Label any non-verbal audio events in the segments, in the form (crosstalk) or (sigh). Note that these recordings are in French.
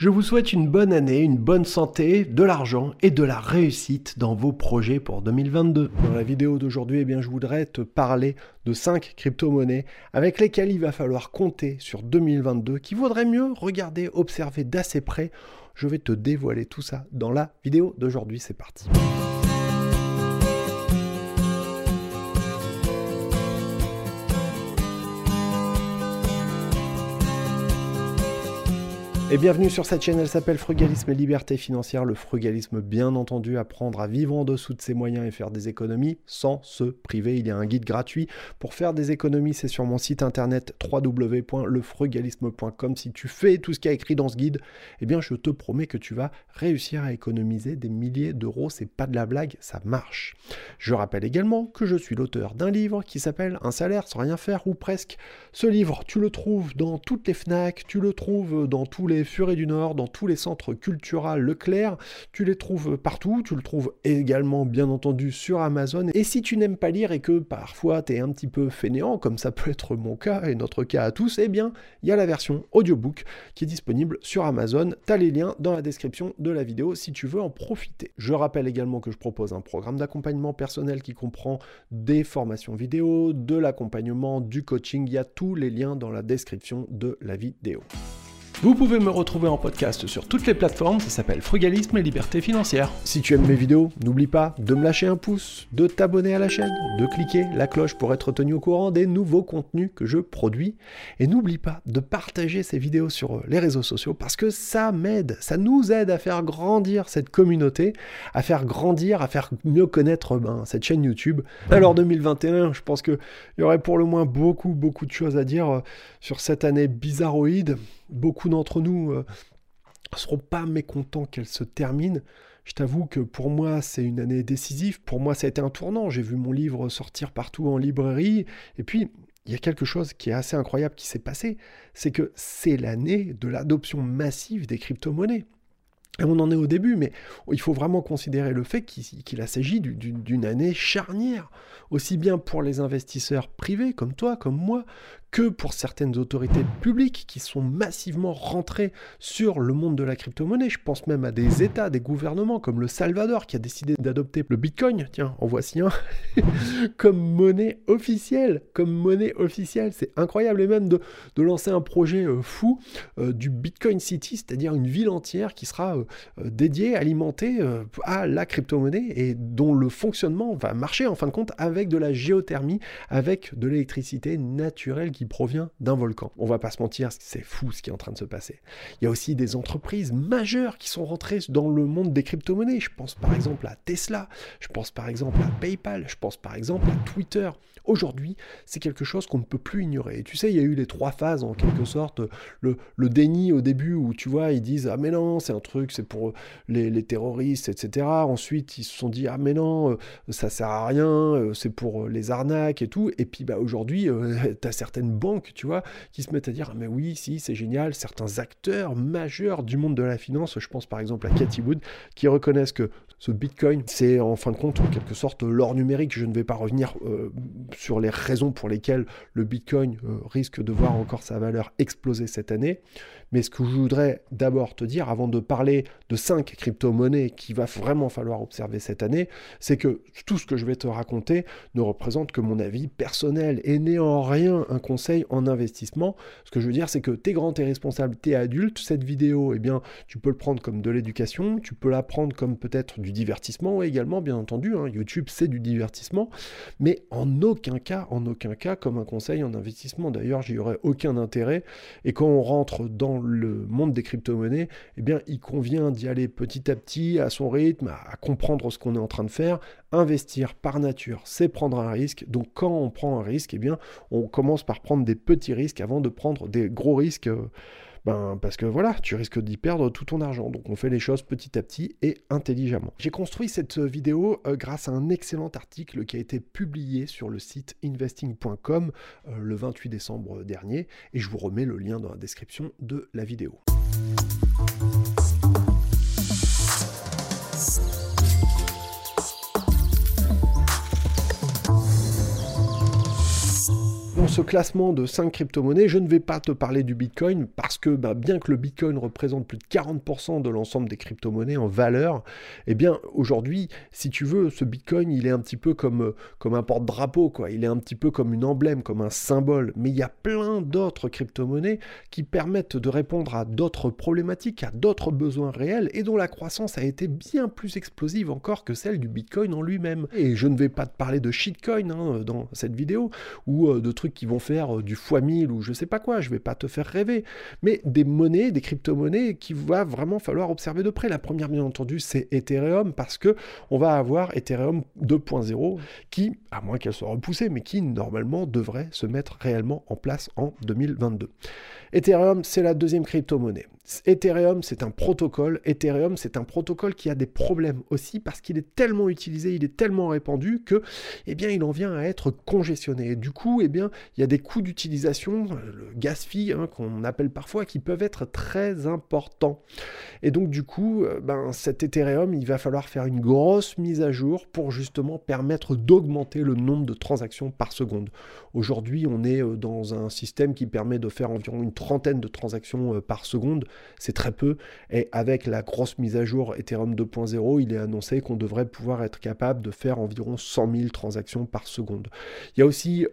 Je vous souhaite une bonne année, une bonne santé, de l'argent et de la réussite dans vos projets pour 2022. Dans la vidéo d'aujourd'hui, eh bien, je voudrais te parler de 5 crypto-monnaies avec lesquelles il va falloir compter sur 2022, qui vaudrait mieux regarder, observer d'assez près. Je vais te dévoiler tout ça dans la vidéo d'aujourd'hui. C'est parti. Et bienvenue sur cette chaîne, elle s'appelle Frugalisme et Liberté Financière. Le frugalisme, bien entendu, apprendre à vivre en dessous de ses moyens et faire des économies sans se priver. Il y a un guide gratuit pour faire des économies, c'est sur mon site internet www.lefrugalisme.com. Si tu fais tout ce qui est écrit dans ce guide, eh bien je te promets que tu vas réussir à économiser des milliers d'euros. C'est pas de la blague, ça marche. Je rappelle également que je suis l'auteur d'un livre qui s'appelle Un salaire sans rien faire ou presque. Ce livre, tu le trouves dans toutes les FNAC, tu le trouves dans tous les Furets du Nord, dans tous les centres culturels Leclerc. Tu les trouves partout. Tu le trouves également, bien entendu, sur Amazon. Et si tu n'aimes pas lire et que parfois tu es un petit peu fainéant, comme ça peut être mon cas et notre cas à tous, eh bien, il y a la version audiobook qui est disponible sur Amazon. Tu as les liens dans la description de la vidéo si tu veux en profiter. Je rappelle également que je propose un programme d'accompagnement personnel qui comprend des formations vidéo, de l'accompagnement, du coaching. Il y a tous les liens dans la description de la vidéo. Vous pouvez me retrouver en podcast sur toutes les plateformes, ça s'appelle Frugalisme et Liberté Financière. Si tu aimes mes vidéos, n'oublie pas de me lâcher un pouce, de t'abonner à la chaîne, de cliquer la cloche pour être tenu au courant des nouveaux contenus que je produis. Et n'oublie pas de partager ces vidéos sur les réseaux sociaux parce que ça m'aide, ça nous aide à faire grandir cette communauté, à faire grandir, à faire mieux connaître ben, cette chaîne YouTube. Alors 2021, je pense qu'il y aurait pour le moins beaucoup, beaucoup de choses à dire euh, sur cette année bizarroïde beaucoup d'entre nous ne euh, seront pas mécontents qu'elle se termine. Je t'avoue que pour moi, c'est une année décisive. Pour moi, ça a été un tournant. J'ai vu mon livre sortir partout en librairie. Et puis, il y a quelque chose qui est assez incroyable qui s'est passé. C'est que c'est l'année de l'adoption massive des crypto-monnaies. Et on en est au début, mais il faut vraiment considérer le fait qu'il s'agit d'une année charnière, aussi bien pour les investisseurs privés comme toi, comme moi, que pour certaines autorités publiques qui sont massivement rentrées sur le monde de la crypto-monnaie. Je pense même à des États, des gouvernements comme le Salvador qui a décidé d'adopter le Bitcoin, tiens, en voici un, (laughs) comme monnaie officielle, comme monnaie officielle. C'est incroyable et même de, lancer un projet euh, fou euh, du Bitcoin City, c'est-à-dire une ville entière qui sera euh, dédiée, alimentée à la crypto-monnaie et dont le fonctionnement va marcher en fin de compte avec de la géothermie, avec de l'électricité naturelle provient d'un volcan. On va pas se mentir, c'est fou ce qui est en train de se passer. Il y a aussi des entreprises majeures qui sont rentrées dans le monde des crypto-monnaies. Je pense par exemple à Tesla, je pense par exemple à PayPal, je pense par exemple à Twitter. Aujourd'hui, c'est quelque chose qu'on ne peut plus ignorer. Et tu sais, il y a eu les trois phases en quelque sorte. Le, déni au début où tu vois, ils disent Ah mais non, c'est un truc, c'est pour les, terroristes, etc. Ensuite, ils se sont dit Ah mais non, euh, ça sert à rien, euh, c'est pour les arnaques et tout. Et puis bah, aujourd'hui, euh, (laughs) tu as certaines banques, tu vois, qui se mettent à dire ah, mais oui, si, c'est génial. Certains acteurs majeurs du monde de la finance, je pense par exemple à Cathy Wood, qui reconnaissent que ce Bitcoin, c'est en fin de compte en quelque sorte l'or numérique. Je ne vais pas revenir euh, sur les raisons pour lesquelles le Bitcoin euh, risque de voir encore sa valeur exploser cette année. Mais ce que je voudrais d'abord te dire, avant de parler de cinq crypto-monnaies qu'il va vraiment falloir observer cette année, c'est que tout ce que je vais te raconter ne représente que mon avis personnel et n'est en rien un conseil en investissement. Ce que je veux dire, c'est que t'es grand, t'es responsable, t'es adulte. Cette vidéo, eh bien, tu peux le prendre comme de l'éducation, tu peux la prendre comme peut-être du divertissement également, bien entendu. Hein. YouTube, c'est du divertissement, mais en aucun cas, en aucun cas, comme un conseil en investissement. D'ailleurs, j'y aurais aucun intérêt. Et quand on rentre dans le monde des crypto-monnaies, eh bien, il convient d'y aller petit à petit, à son rythme, à, comprendre ce qu'on est en train de faire. Investir par nature, c'est prendre un risque. Donc, quand on prend un risque, eh bien, on commence par prendre des petits risques avant de prendre des gros risques. Euh, ben, parce que voilà, tu risques d'y perdre tout ton argent. Donc on fait les choses petit à petit et intelligemment. J'ai construit cette vidéo euh, grâce à un excellent article qui a été publié sur le site investing.com euh, le 28 décembre dernier et je vous remets le lien dans la description de la vidéo. Ce classement de 5 crypto-monnaies, je ne vais pas te parler du Bitcoin parce que bah, bien que le Bitcoin représente plus de 40% de l'ensemble des crypto-monnaies en valeur, eh bien aujourd'hui, si tu veux, ce Bitcoin, il est un petit peu comme, comme un porte-drapeau, quoi. Il est un petit peu comme une emblème, comme un symbole. Mais il y a plein d'autres crypto-monnaies qui permettent de répondre à d'autres problématiques, à d'autres besoins réels et dont la croissance a été bien plus explosive encore que celle du Bitcoin en lui-même. Et je ne vais pas te parler de shitcoin hein, dans cette vidéo ou euh, de trucs qui vont faire euh, du fois 1000 ou je sais pas quoi, je vais pas te faire rêver, mais des monnaies, des crypto-monnaies qui va vraiment falloir observer de près. La première bien entendu, c'est Ethereum parce que on va avoir Ethereum 2.0 qui, à moins qu'elle soit repoussée, mais qui normalement devrait se mettre réellement en place en 2022. Ethereum, c'est la deuxième crypto-monnaie. Ethereum, c'est un protocole. Ethereum, c'est un protocole qui a des problèmes aussi parce qu'il est tellement utilisé, il est tellement répandu que, eh bien, il en vient à être congestionné. Du coup, eh bien, il y a des coûts d'utilisation, le gas fee hein, qu'on appelle parfois, qui peuvent être très importants. Et donc, du coup, euh, ben, cet Ethereum, il va falloir faire une grosse mise à jour pour justement permettre d'augmenter le nombre de transactions par seconde. Aujourd'hui, on est euh, dans un système qui permet de faire environ une trentaine de transactions euh, par seconde c'est très peu. Et avec la grosse mise à jour Ethereum 2.0, il est annoncé qu'on devrait pouvoir être capable de faire environ 100 000 transactions par seconde. Il y a aussi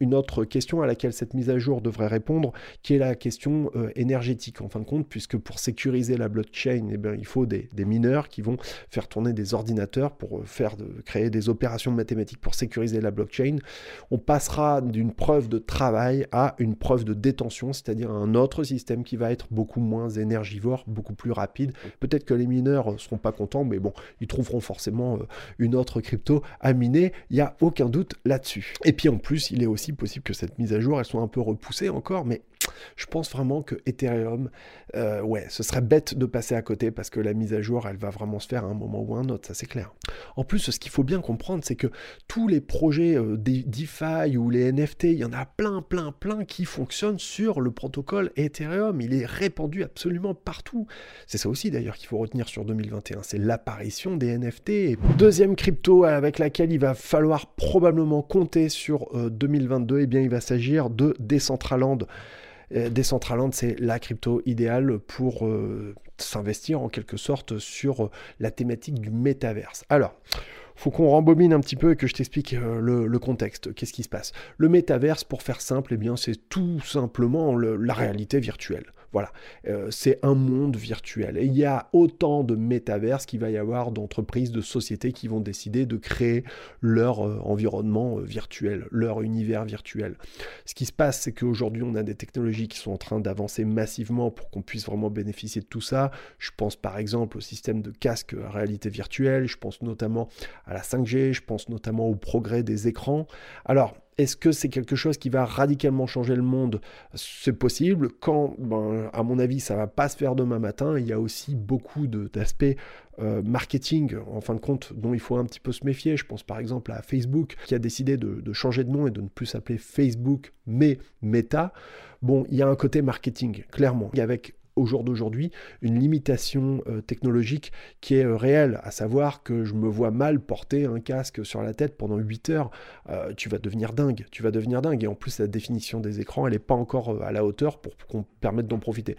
une autre question à laquelle cette mise à jour devrait répondre, qui est la question euh, énergétique en fin de compte, puisque pour sécuriser la blockchain, eh bien, il faut des, mineurs qui vont faire tourner des ordinateurs pour euh, faire de, créer des opérations mathématiques pour sécuriser la blockchain. On passera d'une preuve de travail à une preuve de détention, c'est-à-dire un autre système qui va être beaucoup moins énergivore, beaucoup plus rapide. Peut-être que les mineurs ne seront pas contents, mais bon, ils trouveront forcément euh, une autre crypto à miner, il n'y a aucun doute là-dessus. Et puis en plus, il est aussi possible que cette mise à jour, elle soit un peu repoussée encore, mais je pense vraiment que Ethereum, euh, ouais, ce serait bête de passer à côté parce que la mise à jour, elle va vraiment se faire à un moment ou un autre, ça c'est clair. En plus, ce qu'il faut bien comprendre, c'est que tous les projets euh, DeFi ou les NFT, il y en a plein, plein, plein qui fonctionnent sur le protocole Ethereum. Il est répandu absolument partout. C'est ça aussi d'ailleurs qu'il faut retenir sur 2021, c'est l'apparition des NFT. Deuxième crypto avec laquelle il va falloir probablement compter sur 2022, et bien il va s'agir de Decentraland. Euh, Decentraland, c'est la crypto idéale pour euh, s'investir en quelque sorte sur euh, la thématique du métaverse. Alors, faut qu'on rembobine un petit peu et que je t'explique le, contexte. Qu'est-ce qui se passe? Le métaverse, pour faire simple, eh bien, c'est tout simplement la réalité virtuelle. Voilà, euh, c'est un monde virtuel. Et il y a autant de métaverses qu'il va y avoir d'entreprises, de sociétés qui vont décider de créer leur euh, environnement euh, virtuel, leur univers virtuel. Ce qui se passe, c'est qu'aujourd'hui, on a des technologies qui sont en train d'avancer massivement pour qu'on puisse vraiment bénéficier de tout ça. Je pense par exemple au système de casque réalité virtuelle, je pense notamment à la 5G, je pense notamment au progrès des écrans. Alors, est-ce que c'est quelque chose qui va radicalement changer le monde? C'est possible. Quand, ben, à mon avis, ça va pas se faire demain matin. Il y a aussi beaucoup d'aspects euh, marketing, en fin de compte, dont il faut un petit peu se méfier. Je pense par exemple à Facebook, qui a décidé de, de changer de nom et de ne plus s'appeler Facebook, mais Meta. Bon, il y a un côté marketing, clairement. Avec au jour d'aujourd'hui une limitation euh, technologique qui est euh, réelle, à savoir que je me vois mal porter un casque sur la tête pendant 8 heures. Euh, tu vas devenir dingue, tu vas devenir dingue. Et en plus, la définition des écrans, elle n'est pas encore à la hauteur pour qu'on permette d'en profiter.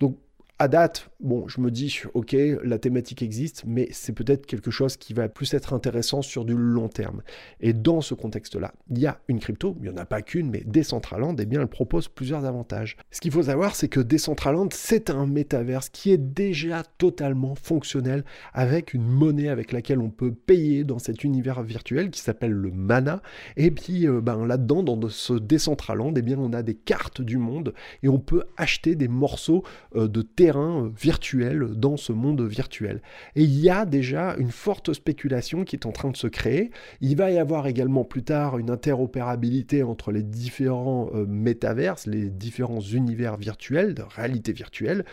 Donc à date, bon, je me dis, ok, la thématique existe, mais c'est peut-être quelque chose qui va plus être intéressant sur du long terme. Et dans ce contexte-là, il y a une crypto, il n'y en a pas qu'une, mais Decentraland, eh bien, elle propose plusieurs avantages. Ce qu'il faut savoir, c'est que Decentraland, c'est un métaverse qui est déjà totalement fonctionnel avec une monnaie avec laquelle on peut payer dans cet univers virtuel qui s'appelle le Mana. Et puis, euh, ben, là-dedans, dans ce Decentraland, eh bien, on a des cartes du monde et on peut acheter des morceaux euh, de terrain euh, virtuel dans ce monde virtuel. Et il y a déjà une forte spéculation qui est en train de se créer. Il va y avoir également plus tard une interopérabilité entre les différents euh, métaverses, les différents univers virtuels, de réalité virtuelle.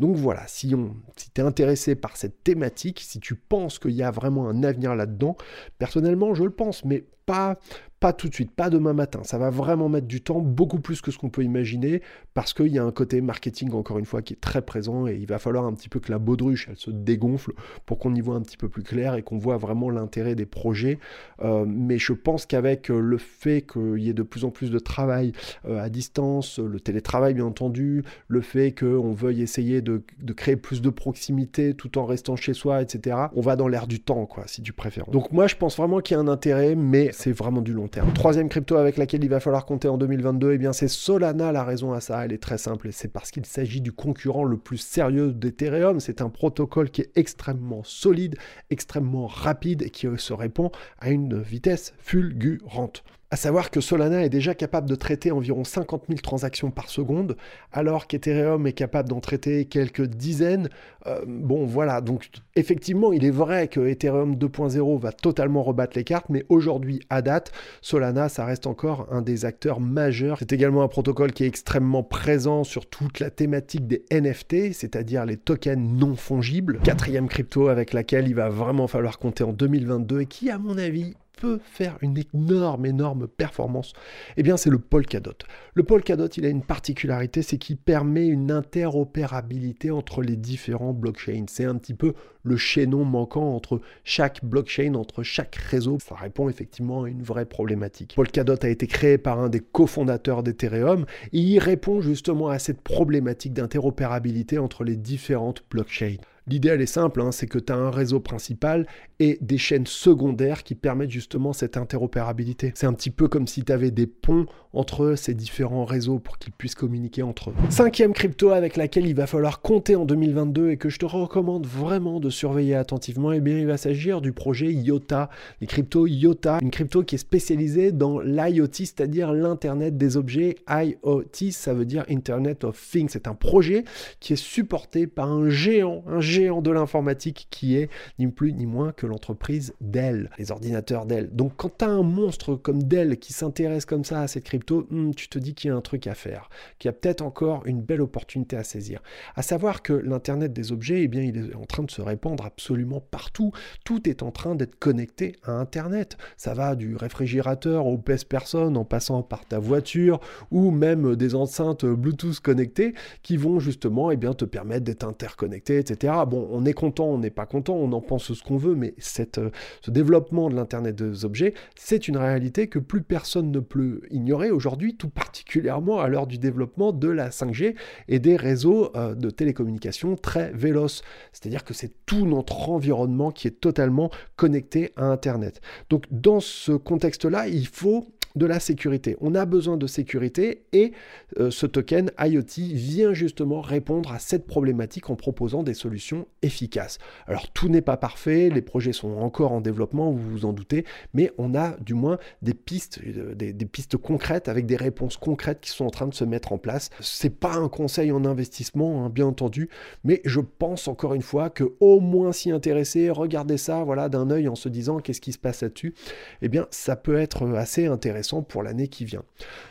Donc voilà, si, on, si tu es intéressé par cette thématique, si tu penses qu'il y a vraiment un avenir là-dedans, personnellement je le pense, mais pas pas tout de suite, pas demain matin. Ça va vraiment mettre du temps, beaucoup plus que ce qu'on peut imaginer, parce qu'il y a un côté marketing, encore une fois, qui est très présent, et il va falloir un petit peu que la baudruche, elle se dégonfle pour qu'on y voit un petit peu plus clair et qu'on voit vraiment l'intérêt des projets. Euh, mais je pense qu'avec euh, le fait qu'il y ait de plus en plus de travail euh, à distance, le télétravail bien entendu, le fait qu'on veuille essayer de, créer plus de proximité tout en restant chez soi, etc., on va dans l'air du temps, quoi, si tu préfères. Donc moi, je pense vraiment qu'il y a un intérêt, mais c'est vraiment du long Troisième crypto avec laquelle il va falloir compter en 2022, et eh bien c'est Solana la raison à ça. Elle est très simple c'est parce qu'il s'agit du concurrent le plus sérieux d'Ethereum. C'est un protocole qui est extrêmement solide, extrêmement rapide et qui se répond à une vitesse fulgurante. À savoir que Solana est déjà capable de traiter environ 50 000 transactions par seconde, alors qu'Ethereum est capable d'en traiter quelques dizaines. Euh, bon, voilà, donc effectivement, il est vrai que Ethereum 2.0 va totalement rebattre les cartes, mais aujourd'hui, à date, Solana, ça reste encore un des acteurs majeurs. C'est également un protocole qui est extrêmement présent sur toute la thématique des NFT, c'est-à-dire les tokens non fongibles. Quatrième crypto avec laquelle il va vraiment falloir compter en 2022 et qui, à mon avis, peut faire une énorme, énorme performance, eh bien c'est le Polkadot. Le Polkadot, il a une particularité, c'est qu'il permet une interopérabilité entre les différents blockchains. C'est un petit peu le chaînon manquant entre chaque blockchain, entre chaque réseau. Ça répond effectivement à une vraie problématique. Polkadot a été créé par un des cofondateurs d'Ethereum et il répond justement à cette problématique d'interopérabilité entre les différentes blockchains. L'idée, elle est simple, hein, c'est que tu as un réseau principal et des chaînes secondaires qui permettent justement cette interopérabilité. C'est un petit peu comme si tu avais des ponts entre ces différents réseaux pour qu'ils puissent communiquer entre eux. Cinquième crypto avec laquelle il va falloir compter en 2022 et que je te recommande vraiment de surveiller attentivement, eh bien il va s'agir du projet IOTA, les cryptos IOTA, une crypto qui est spécialisée dans l'IoT, c'est-à-dire l'Internet des objets. IoT, ça veut dire Internet of Things. C'est un projet qui est supporté par un géant, un géant de l'informatique qui est ni plus ni moins que l'entreprise Dell, les ordinateurs Dell. Donc quand tu as un monstre comme Dell qui s'intéresse comme ça à cette crypto, hmm, tu te dis qu'il y a un truc à faire, qu'il y a peut-être encore une belle opportunité à saisir. À savoir que l'Internet des objets, eh bien, il est en train de se répandre absolument partout. Tout est en train d'être connecté à Internet. Ça va du réfrigérateur au pèse-personne en passant par ta voiture ou même des enceintes Bluetooth connectées qui vont justement eh bien, te permettre d'être interconnecté, etc. Bon, on est content, on n'est pas content, on en pense ce qu'on veut, mais euh, ce développement de l'Internet des objets, c'est une réalité que plus personne ne peut ignorer aujourd'hui, tout particulièrement à l'heure du développement de la 5G et des réseaux euh, de télécommunications très véloces. C'est-à-dire que c'est tout notre environnement qui est totalement connecté à Internet. Donc dans ce contexte-là, il faut de la sécurité. On a besoin de sécurité et euh, ce token IoT vient justement répondre à cette problématique en proposant des solutions efficaces. Alors tout n'est pas parfait, les projets sont encore en développement, vous vous en doutez, mais on a du moins des pistes, euh, des, pistes concrètes avec des réponses concrètes qui sont en train de se mettre en place. C'est pas un conseil en investissement, hein, bien entendu, mais je pense encore une fois que au moins s'y intéresser, regarder ça, voilà, d'un œil en se disant qu'est-ce qui se passe là-dessus, eh bien ça peut être assez intéressant pour l'année qui vient.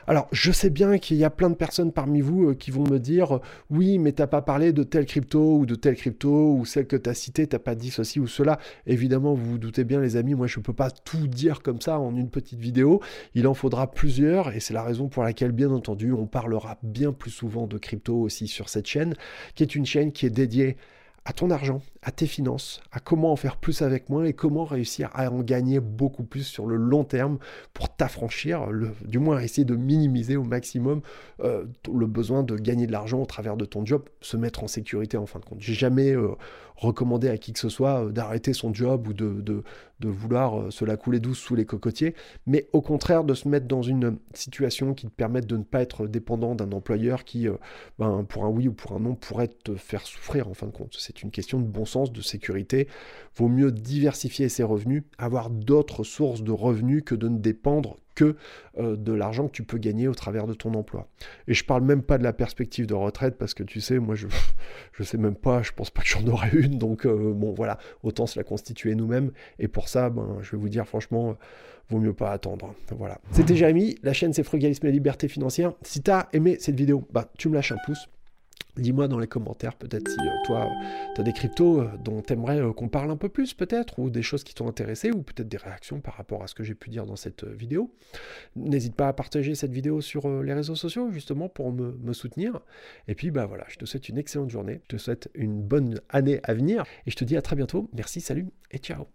Alors, je sais bien qu'il y a plein de personnes parmi vous euh, qui vont me dire oui, mais t'as pas parlé de telle crypto ou de telle crypto ou celle que tu as citée, t'as pas dit ceci ou cela. Évidemment, vous vous doutez bien, les amis, moi je peux pas tout dire comme ça en une petite vidéo. Il en faudra plusieurs et c'est la raison pour laquelle, bien entendu, on parlera bien plus souvent de crypto aussi sur cette chaîne, qui est une chaîne qui est dédiée à ton argent, à tes finances, à comment en faire plus avec moins et comment réussir à en gagner beaucoup plus sur le long terme pour t'affranchir, du moins essayer de minimiser au maximum euh, le besoin de gagner de l'argent au travers de ton job, se mettre en sécurité en fin de compte. J'ai jamais euh, recommandé à qui que ce soit euh, d'arrêter son job ou de, vouloir se la couler douce sous les cocotiers, mais au contraire de se mettre dans une situation qui te permette de ne pas être dépendant d'un employeur qui, ben, pour un oui ou pour un non, pourrait te faire souffrir en fin de compte. C'est une question de bon sens, de sécurité. Vaut mieux diversifier ses revenus, avoir d'autres sources de revenus que de ne dépendre euh, de l'argent que tu peux gagner au travers de ton emploi. Et je parle même pas de la perspective de retraite parce que tu sais, moi je (laughs) je sais même pas, je pense pas que j'en aurai une, donc euh, bon voilà, autant se la constituer nous-mêmes. Et pour ça, ben je vais vous dire franchement, vaut mieux pas attendre. Voilà. C'était Jérémy, la chaîne c'est Frugalisme et Liberté Financière. Si tu as aimé cette vidéo, bah tu me lâches un pouce Dis-moi dans les commentaires peut-être si euh, toi, tu as des cryptos euh, dont tu aimerais euh, qu'on parle un peu plus peut-être, ou des choses qui t'ont intéressé, ou peut-être des réactions par rapport à ce que j'ai pu dire dans cette vidéo. N'hésite pas à partager cette vidéo sur les réseaux sociaux justement pour me, me, soutenir. Et puis bah voilà, je te souhaite une excellente journée, je te souhaite une bonne année à venir, et je te dis à très bientôt. Merci, salut et ciao